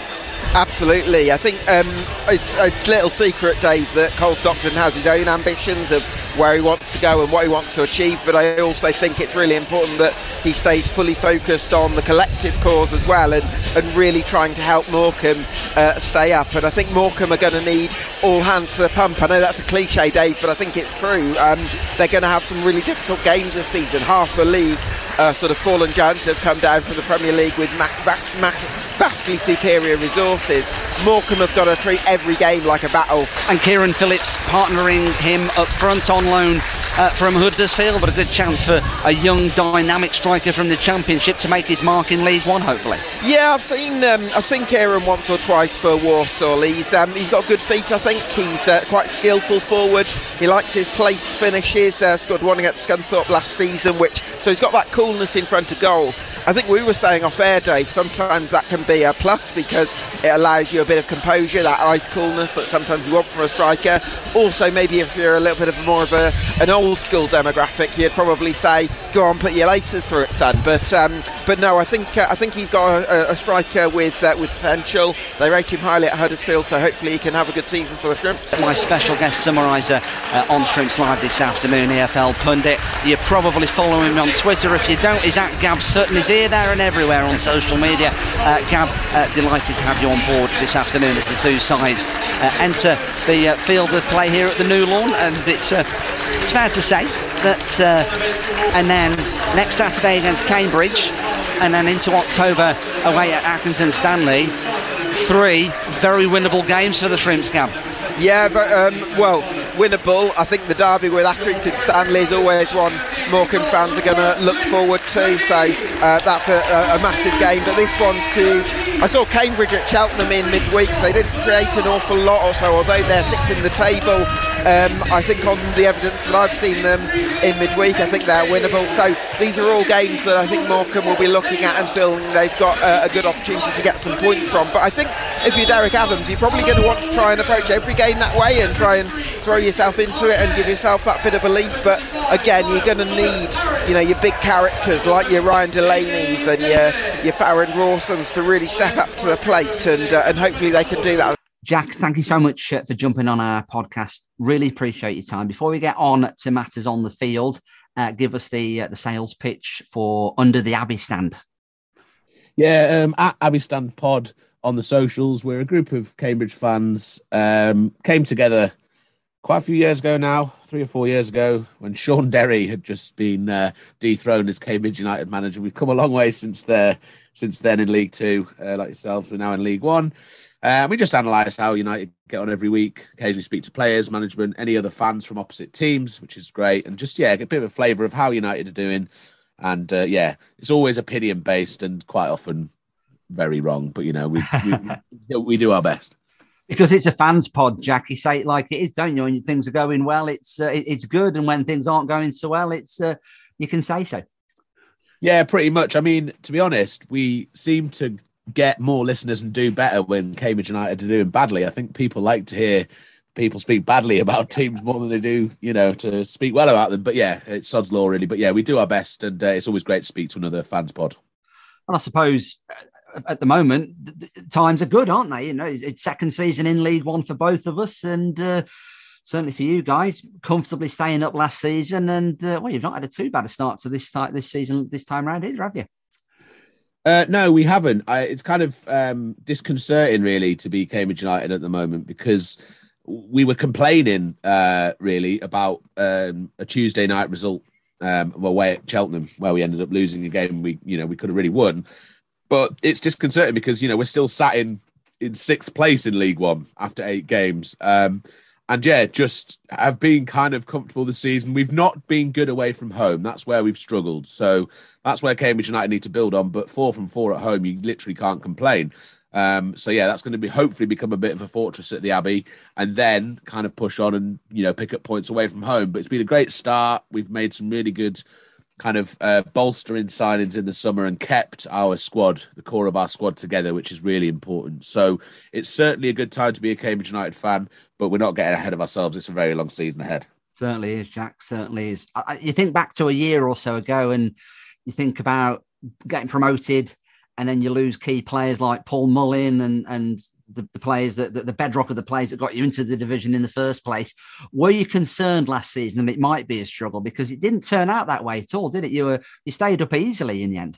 Absolutely. I think um, it's, it's little secret, Dave, that Cole Stockton has his own ambitions of where he wants to go and what he wants to achieve. But I also think it's really important that he stays fully focused on the collective cause as well and, and really trying to help Morecambe uh, stay up. And I think Morecambe are going to need all hands to the pump. I know that's a cliche, Dave, but I think it's true. Um, they're going to have some really difficult games this season. Half the league, uh, sort of fallen giants, have come down from the Premier League with ma- ma- ma- vastly superior resources. Morecambe have got to treat every game like a battle. And Kieran Phillips partnering him up front on loan uh, from Huddersfield, but a good chance for a young, dynamic striker from the Championship to make his mark in League One, hopefully. Yeah, I've seen um, I've seen Kieran once or twice for Walsall. He's um, he's got good feet. I think he's uh, quite skillful forward. He likes his place finishes. Uh, scored one against Scunthorpe last season, which so he's got that coolness in front of goal. I think we were saying off air, Dave, sometimes that can be a plus because it allows you a bit of composure, that ice coolness that sometimes you want from a striker. Also, maybe if you're a little bit of more of a, an old school demographic, you'd probably say, go on, put your laces through it, son. But um, but no, I think uh, I think he's got a, a striker with uh, with potential. They rate him highly at Huddersfield, so hopefully he can have a good season for the Shrimps. My special guest summariser uh, on Shrimps Live this afternoon, EFL pundit. You're probably following him on Twitter. If you don't, he's at Gab Sutton. He's here, there, and everywhere on social media. Uh, Gab, uh, delighted to have you on board this afternoon as the two sides uh, enter the field of play here at the New Lawn, and it's uh, it's fair to say that. and then next Saturday against Cambridge, and then into October away at Accrington Stanley. Three very winnable games for the Shrimps, Gab. Yeah, but, um, well, winnable. I think the derby with Accrington Stanley is always one Morecambe fans are going to look forward to. So uh, that's a, a, massive game. But this one's huge. I saw Cambridge at Cheltenham in midweek. They didn't create an awful lot or so, although they're sixth in the table. Um, I think on the evidence that I've seen them in midweek, I think they're winnable. So these are all games that I think Morecambe will be looking at and feeling they've got a, a good opportunity to get some points from. But I think if you're Derek Adams, you're probably going to want to try and approach every game that way and try and throw yourself into it and give yourself that bit of belief. But again, you're going to need, you know, your big characters like your Ryan Delaney's and your your Farrend Rawsons to really step up to the plate, and uh, and hopefully they can do that. Jack, thank you so much uh, for jumping on our podcast. Really appreciate your time. Before we get on to matters on the field, uh, give us the uh, the sales pitch for Under the Abbey Stand. Yeah, um, at Abbey Stand Pod on the socials. We're a group of Cambridge fans. Um, came together quite a few years ago now, three or four years ago, when Shaun Derry had just been uh, dethroned as Cambridge United manager. We've come a long way since there, since then in League Two, uh, like yourself. We're now in League One. Uh, we just analyse how United get on every week. Occasionally speak to players, management, any other fans from opposite teams, which is great, and just yeah, get a bit of a flavour of how United are doing. And uh, yeah, it's always opinion based and quite often very wrong. But you know, we we, we do our best because it's a fans pod, Jackie. Say it like it is, don't you? When things are going well, it's uh, it's good, and when things aren't going so well, it's uh, you can say so. Yeah, pretty much. I mean, to be honest, we seem to get more listeners and do better when Cambridge United are doing badly. I think people like to hear people speak badly about teams more than they do, you know, to speak well about them. But yeah, it's sod's law, really. But yeah, we do our best, and uh, it's always great to speak to another fans pod. And I suppose uh, at the moment times are good, aren't they? You know, it's second season in League One for both of us, and uh, certainly for you guys, comfortably staying up last season. And uh, well, you've not had a too bad a start to this start this season this time around either, have you? Uh, no, we haven't. I, it's kind of um, disconcerting, really, to be Cambridge United at the moment because we were complaining, uh, really, about um, a Tuesday night result um, away at Cheltenham, where we ended up losing a game we, you know, we could have really won. But it's disconcerting because you know we're still sat in in sixth place in League One after eight games. Um, and yeah, just have been kind of comfortable this season. We've not been good away from home. That's where we've struggled. So that's where Cambridge United need to build on. But four from four at home, you literally can't complain. Um, so yeah, that's going to be hopefully become a bit of a fortress at the Abbey, and then kind of push on and you know pick up points away from home. But it's been a great start. We've made some really good kind of uh, bolstering signings in the summer and kept our squad, the core of our squad together, which is really important. So it's certainly a good time to be a Cambridge United fan, but we're not getting ahead of ourselves. It's a very long season ahead. Certainly is, Jack. Certainly is. I, you think back to a year or so ago and you think about getting promoted and then you lose key players like Paul Mullin and and the, the players that the, bedrock of the players that got you into the division in the first place. Were you concerned last season that it might be a struggle because it didn't turn out that way at all, did it? You were you stayed up easily in the end.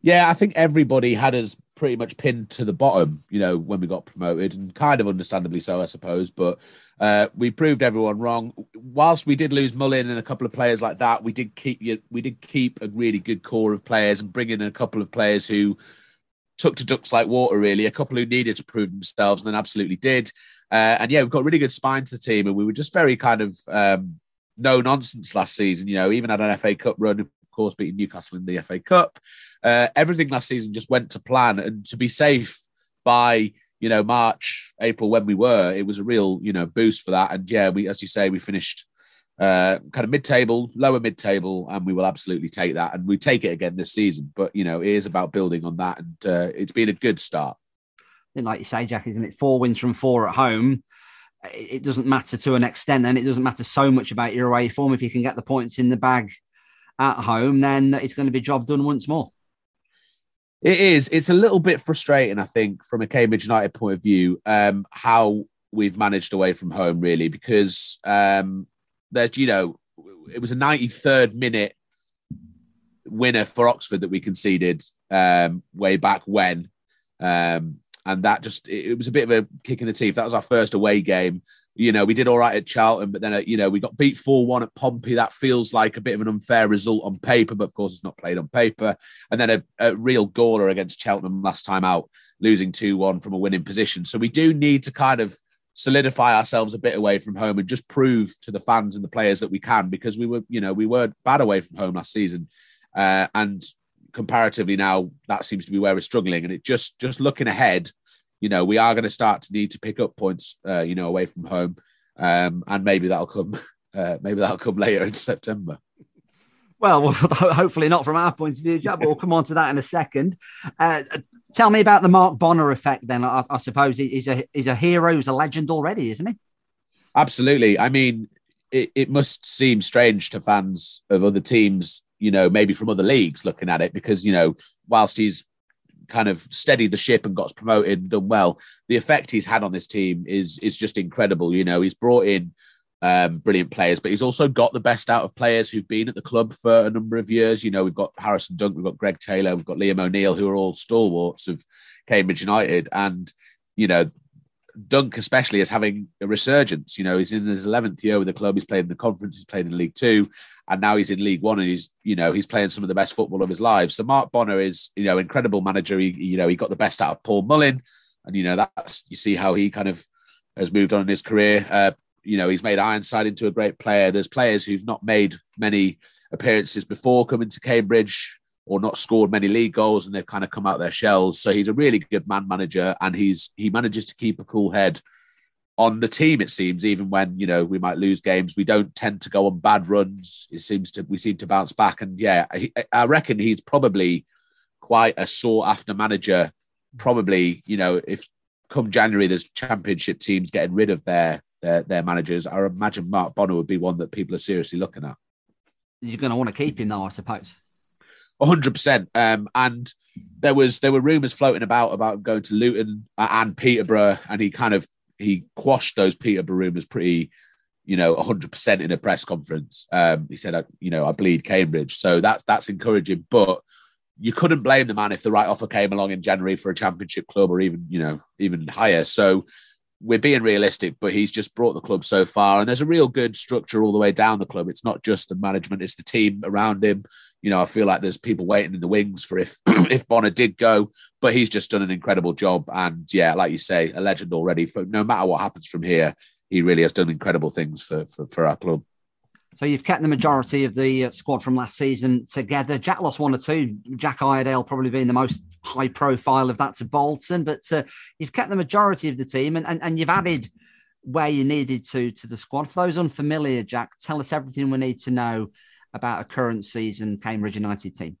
Yeah, I think everybody had us pretty much pinned to the bottom, you know, when we got promoted, and kind of understandably so, I suppose. But uh, we proved everyone wrong. Whilst we did lose Mullin and a couple of players like that, we did keep you we did keep a really good core of players and bring in a couple of players who took to ducks like water, really. A couple who needed to prove themselves and then absolutely did. Uh, and yeah, we've got really good spine to the team, and we were just very kind of um, no nonsense last season. You know, even had an FA Cup run, of course, beating Newcastle in the FA Cup uh, everything last season just went to plan. And to be safe by you know March, April when we were, it was a real you know boost for that. And yeah, we as you say, we finished uh, kind of mid-table, lower mid-table, and we will absolutely take that, and we take it again this season. But you know, it is about building on that, and uh, it's been a good start. And like you say, Jack, isn't it? Four wins from four at home. It doesn't matter to an extent, and it doesn't matter so much about your away form. If you can get the points in the bag at home, then it's going to be job done once more. It is. It's a little bit frustrating, I think, from a Cambridge United point of view, um, how we've managed away from home, really, because um, there's, you know, it was a 93rd minute winner for Oxford that we conceded um, way back when. Um, and that just, it was a bit of a kick in the teeth. That was our first away game you know, we did all right at Charlton, but then, uh, you know, we got beat 4 1 at Pompey. That feels like a bit of an unfair result on paper, but of course, it's not played on paper. And then a, a real goaler against Cheltenham last time out, losing 2 1 from a winning position. So we do need to kind of solidify ourselves a bit away from home and just prove to the fans and the players that we can because we were, you know, we were bad away from home last season. Uh, and comparatively now, that seems to be where we're struggling. And it just, just looking ahead, you know, we are going to start to need to pick up points, uh, you know, away from home, um, and maybe that'll come, uh, maybe that'll come later in September. Well, hopefully not from our point of view, but we'll come on to that in a second. Uh, tell me about the Mark Bonner effect then. I, I, suppose he's a, he's a hero, he's a legend already, isn't he? Absolutely. I mean, it, it must seem strange to fans of other teams, you know, maybe from other leagues looking at it because, you know, whilst he's kind of steadied the ship and got promoted and done well. The effect he's had on this team is is just incredible. You know, he's brought in um, brilliant players, but he's also got the best out of players who've been at the club for a number of years. You know, we've got Harrison Dunk, we've got Greg Taylor, we've got Liam O'Neill, who are all stalwarts of Cambridge United, and you know. Dunk, especially, is having a resurgence. You know, he's in his 11th year with the club. He's played in the conference. He's played in League Two and now he's in League One, and he's you know he's playing some of the best football of his life. So Mark Bonner is you know incredible manager. He you know he got the best out of Paul Mullin, and you know that's you see how he kind of has moved on in his career. Uh, you know he's made Ironside into a great player. There's players who've not made many appearances before coming to Cambridge or not scored many league goals, and they've kind of come out their shells. So he's a really good man manager, and he's he manages to keep a cool head on the team. It seems even when you know we might lose games, we don't tend to go on bad runs. It seems to we seem to bounce back, and yeah, I, I reckon he's probably quite a sought after manager. Probably, you know, if come January there's championship teams getting rid of their their, their managers, I imagine Mark Bonner would be one that people are seriously looking at. You're going to want to keep him though, I suppose. hundred um, percent. And there was there were rumours floating about about going to Luton and Peterborough, and he kind of he quashed those Peterborough rumours pretty, you know, 100% in a press conference. Um, he said, you know, I bleed Cambridge. So that, that's encouraging. But you couldn't blame the man if the right offer came along in January for a championship club or even, you know, even higher. So we're being realistic, but he's just brought the club so far. And there's a real good structure all the way down the club. It's not just the management, it's the team around him. You know, I feel like there's people waiting in the wings for if if Bonner did go, but he's just done an incredible job. And yeah, like you say, a legend already. For no matter what happens from here, he really has done incredible things for for, for our club. So you've kept the majority of the uh, squad from last season together. Jack lost one or two. Jack Iredale probably being the most high profile of that to Bolton, but uh, you've kept the majority of the team and, and, and you've added where you needed to to the squad. For those unfamiliar, Jack, tell us everything we need to know about a current season Cambridge United team.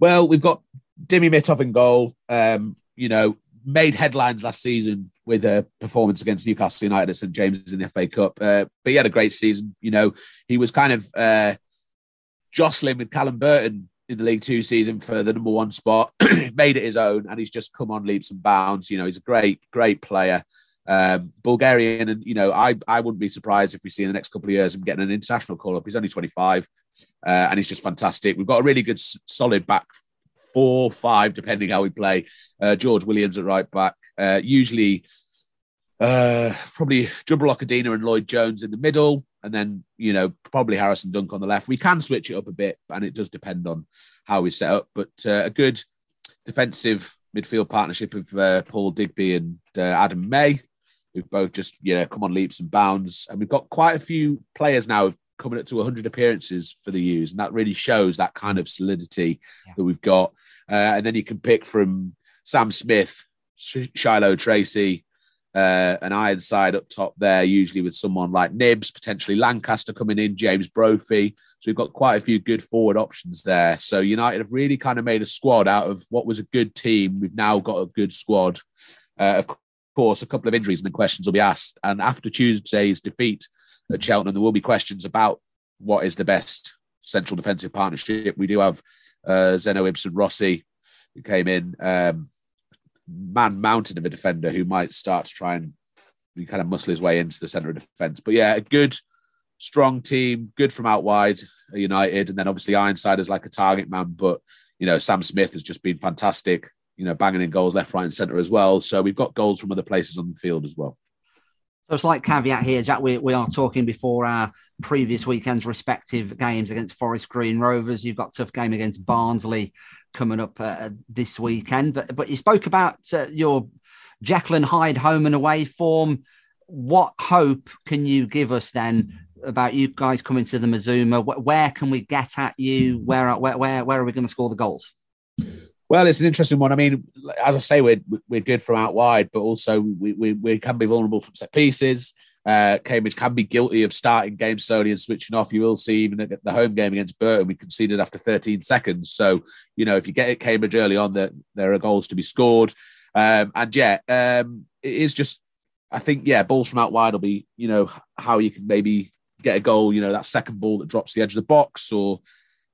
Well, we've got Dimi Mitov in goal. Um, you know, made headlines last season with a performance against Newcastle United at St James in the FA Cup. Uh, but he had a great season. You know, he was kind of uh, jostling with Callum Burton in the League Two season for the number one spot, made it his own, and he's just come on leaps and bounds. You know, he's a great, great player. Um, Bulgarian, and you know, I I wouldn't be surprised if we see in the next couple of years him getting an international call up. He's only 25, uh, and he's just fantastic. We've got a really good, solid back four, five, depending how we play. Uh, George Williams at right back. Uh, usually, uh, probably Jubril Okedina and Lloyd Jones in the middle, and then you know probably Harrison Dunk on the left. We can switch it up a bit, and it does depend on how we set up. But uh, a good defensive midfield partnership of uh, Paul Digby and uh, Adam May who've both just you know come on leaps and bounds, and we've got quite a few players now coming up to 100 appearances for the U's, and that really shows that kind of solidity yeah. that we've got. Uh, and then you can pick from Sam Smith, Shilow Tracey, uh, an Ironside up top there, usually with someone like Knibbs, potentially Lancaster coming in, James Brophy. So we've got quite a few good forward options there. So United have really kind of made a squad out of what was a good team. We've now got a good squad. Uh, of course, a couple of injuries and then questions will be asked. And after Tuesday's defeat at Cheltenham, there will be questions about what is the best central defensive partnership. We do have uh, Zeno Ibsen Rossi, who came in, um, man mountain of a defender who might start to try and kind of muscle his way into the centre of defence. But yeah, a good, strong team, good from out wide, United. And then obviously Ironside is like a target man, but you know, Sam Smith has just been fantastic you know, banging in goals left, right, and centre as well. So we've got goals from other places on the field as well. So like caveat here, Jack. We, we are talking before our previous weekend's respective games against Forest Green Rovers. You've got tough game against Barnsley coming up uh, this weekend. But but you spoke about uh, your and Hyde home and away form. What hope can you give us then about you guys coming to the Mazuma? Where can we get at you? Where where where, where are we going to score the goals? Well, it's an interesting one. I mean, as I say, we're we're good from out wide, but also we we, we can be vulnerable from set pieces. Uh, Cambridge can be guilty of starting games slowly and switching off. You will see even at the home game against Burton, we conceded after 13 seconds. So, you know, if you get it Cambridge early on, there, there are goals to be scored. Um, and yeah, um, it is just, I think, yeah, balls from out wide will be, you know, how you can maybe get a goal, you know, that second ball that drops the edge of the box or,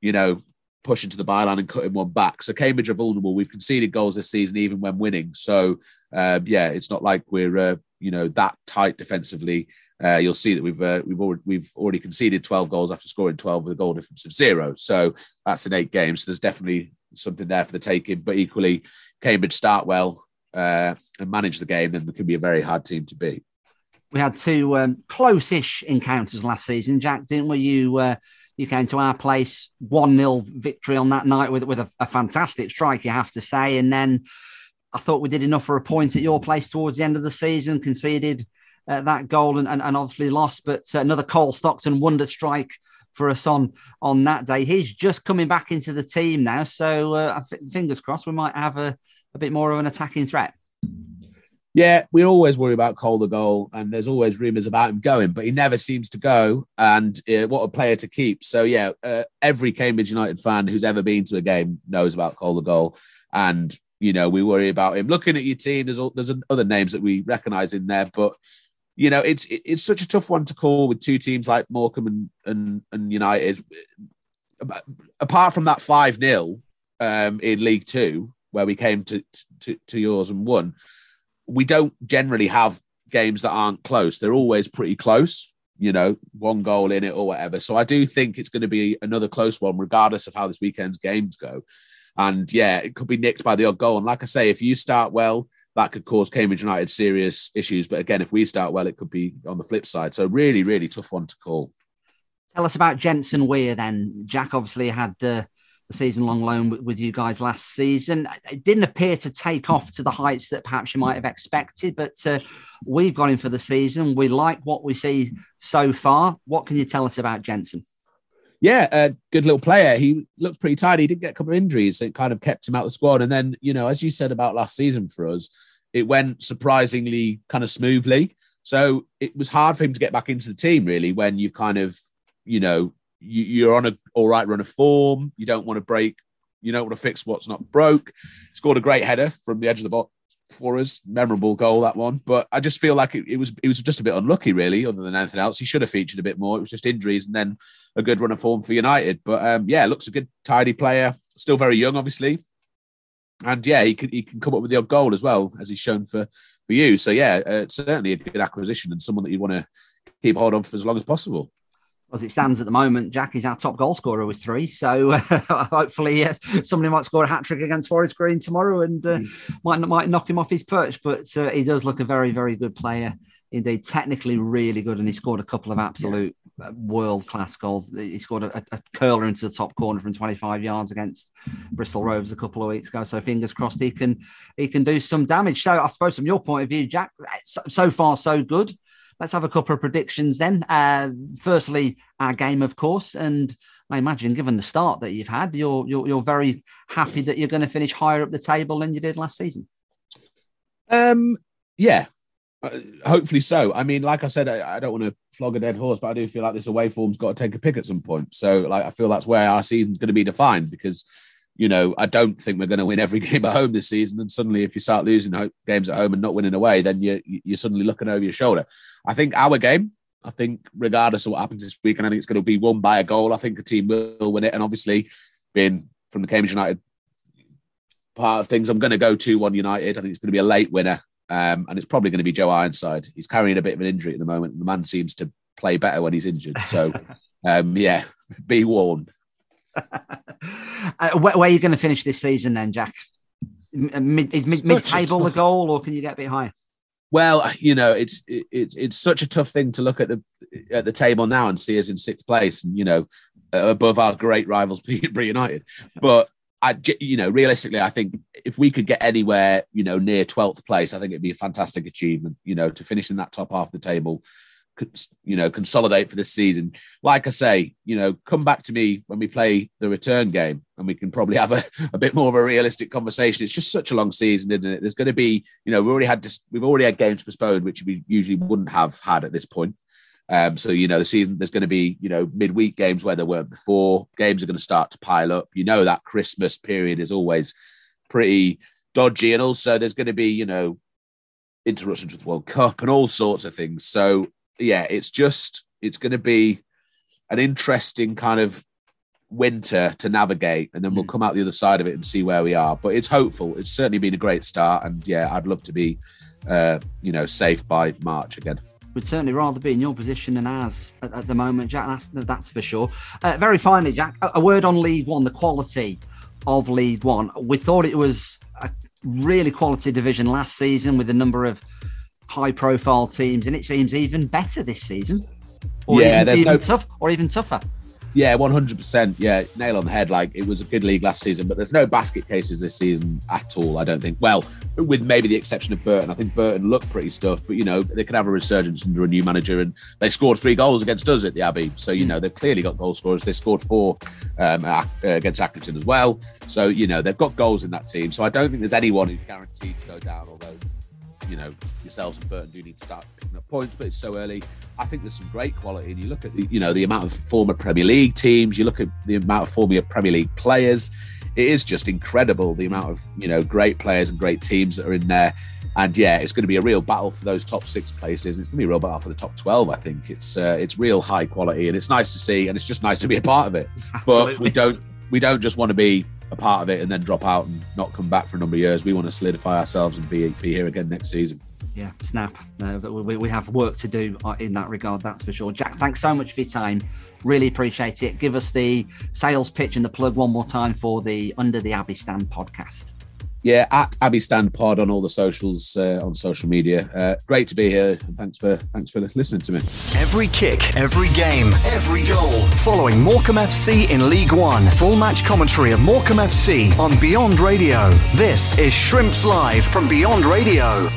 you know, push into the byline and cutting one back. So Cambridge are vulnerable. We've conceded goals this season, even when winning. So um, yeah, it's not like we're uh, you know that tight defensively. Uh, you'll see that we've uh, we've already we've already conceded 12 goals after scoring 12 with a goal difference of zero. So that's in eight games. So there's definitely something there for the taking. But equally, Cambridge start well uh, and manage the game, then it can be a very hard team to beat. We had two um, close-ish encounters last season, Jack, didn't we? You uh, you came to our place, 1 0 victory on that night with, with a, a, fantastic strike, you have to say. And then I thought we did enough for a point at your place towards the end of the season, conceded uh, that goal and, and, and, obviously lost. But uh, another Cole Stockton wonder strike for us on on that day. He's just coming back into the team now. So uh, fingers crossed we might have a, a bit more of an attacking threat. Yeah, we always worry about Cole the goal, and there's always rumours about him going, but he never seems to go. And uh, what a player to keep! So yeah, uh, every Cambridge United fan who's ever been to a game knows about Cole the goal, and you know we worry about him. Looking at your team, there's all, there's other names that we recognise in there, but you know it's it's such a tough one to call with two teams like Morecambe and and, and United. Apart from that five 0 um, in League Two, where we came to, to to yours and won we don't generally have games that aren't close. They're always pretty close, you know, one goal in it or whatever. So I do think it's going to be another close one, regardless of how this weekend's games go. And yeah, it could be nicked by the odd goal. And like I say, if you start well, that could cause Cambridge United serious issues. But again, if we start well, it could be on the flip side. So really, really tough one to call. Tell us about Jensen Weir then. Jack obviously had uh, season long loan with you guys last season. It didn't appear to take off to the heights that perhaps you might have expected, but uh, we've got him for the season. We like what we see so far. What can you tell us about Jensen? Yeah, a good little player. He looked pretty tired. He did get a couple of injuries. It kind of kept him out of the squad. And then, you know, as you said about last season for us, it went surprisingly kind of smoothly. So it was hard for him to get back into the team, really, when you've kind of, you know, you, are on a all right run of form. You don't want to break. You don't want to fix what's not broke. Scored a great header from the edge of the box for us. Memorable goal that one. But I just feel like it, it was it was just a bit unlucky, really. Other than anything else, he should have featured a bit more. It was just injuries and then a good run of form for United. But um, yeah, looks a good tidy player. still very young, obviously. And yeah, he can he can come up with the odd goal as well as he's shown for for you. So yeah, uh, certainly a good acquisition and someone that you want to keep hold of for as long as possible. As it stands at the moment, Jack is our top goal scorer with three. So uh, hopefully, yes, somebody might score a hat trick against Forest Green tomorrow and uh, mm. might might knock him off his perch. But uh, he does look a very very good player indeed. Technically, really good, and he scored a couple of absolute yeah. Uh, world class goals. He scored a, a, curler into the top corner from 25 yards against Bristol Rovers a couple of weeks ago. So fingers crossed he can he can do some damage. So I suppose from your point of view, Jack, so, so far so good let's have a couple of predictions then. Uh, firstly, our game, of course, and I imagine, given the start that you've had, you're you're, you're very happy that you're going to finish higher up the table than you did last season. Um, yeah, uh, hopefully so. I mean, like I said, I, I don't want to flog a dead horse, but I do feel like this away form's got to take a pick at some point. So, like, I feel that's where our season's going to be defined because you know, I don't think we're going to win every game at home this season. And suddenly, if you start losing games at home and not winning away, then you, you're suddenly looking over your shoulder. I think our game, I think, regardless of what happens this week, and I think it's going to be won by a goal. I think a team will win it. And obviously, being from the Cambridge United part of things, I'm going to go 2 1 United. I think it's going to be a late winner. Um, and it's probably going to be Joe Ironside. He's carrying a bit of an injury at the moment. The man seems to play better when he's injured. So, um, yeah, be warned. uh, where, where, are you going to finish this season then, Jack? Mid, is mid, mid-table the goal, or can you get a bit higher? Well, you know, it's it's it's such a tough thing to look at the at the table now and see us in sixth place, and you know, above our great rivals, Peterborough United. But I, you know, realistically, I think if we could get anywhere, you know, near twelfth place, I think it'd be a fantastic achievement. You know, to finish in that top half of the table you know, consolidate for this season. Like I say, you know, come back to me when we play the return game and we can probably have a, a bit more of a realistic conversation. It's just such a long season, isn't it? There's going to be, you know, we already had we've already had games postponed, which we usually wouldn't have had at this point. Um, so you know, the season there's going to be you know midweek games where there weren't before. Games are going to start to pile up. You know that Christmas period is always pretty dodgy, and also there's going to be you know interruptions with World Cup and all sorts of things. So yeah, it's just it's going to be an interesting kind of winter to navigate, and then we'll mm. come out the other side of it and see where we are. But it's hopeful. It's certainly been a great start, and yeah, I'd love to be, uh, you know, safe by March again. Would certainly rather be in your position than ours at, at the moment, Jack. That's that's for sure. Uh, very finally, Jack, a, a word on League One, the quality of League One. We thought it was a really quality division last season with a number of high profile teams, and it seems even better this season. Or yeah, even, there's even no tough or even tougher. Yeah, one hundred percent. Yeah, nail on the head. Like it was a good league last season, but there's no basket cases this season at all. I don't think. Well, with maybe the exception of Burton. I think Burton looked pretty stuff, but you know they could have a resurgence under a new manager, and they scored three goals against us at the Abbey. So you hmm. know they've clearly got goal scorers. They scored four um, against Accrington as well. So you know they've got goals in that team. So I don't think there's anyone who's guaranteed to go down. Although you know, yourselves and Burton do need to start picking up points, but it's so early. I think there's some great quality, and you look at the, you know, the amount of former Premier League teams, you look at the amount of former Premier League players. It is just incredible the amount of you know great players and great teams that are in there. And yeah, it's going to be a real battle for those top six places. It's going to be a real battle for the top twelve. I think it's uh, it's real high quality, and it's nice to see, and it's just nice to be a part of it. Absolutely. But we don't we don't just want to be a part of it and then drop out and not come back for a number of years. We want to solidify ourselves and be be here again next season. Yeah, snap. Uh, we, we have work to do uh, in that regard, that's for sure. Jack, thanks so much for your time. Really appreciate it. Give us the sales pitch and the plug one more time for the Under the Abbey Stand podcast yeah, at Abbey Stand Pod on all the socials, uh, on social media. Uh, great to be here, and thanks for thanks for listening to me. Every kick, every game, every goal. Following Morecambe FC in League One. Full match commentary of Morecambe FC on Beyond Radio. This is Shrimps Live from Beyond Radio.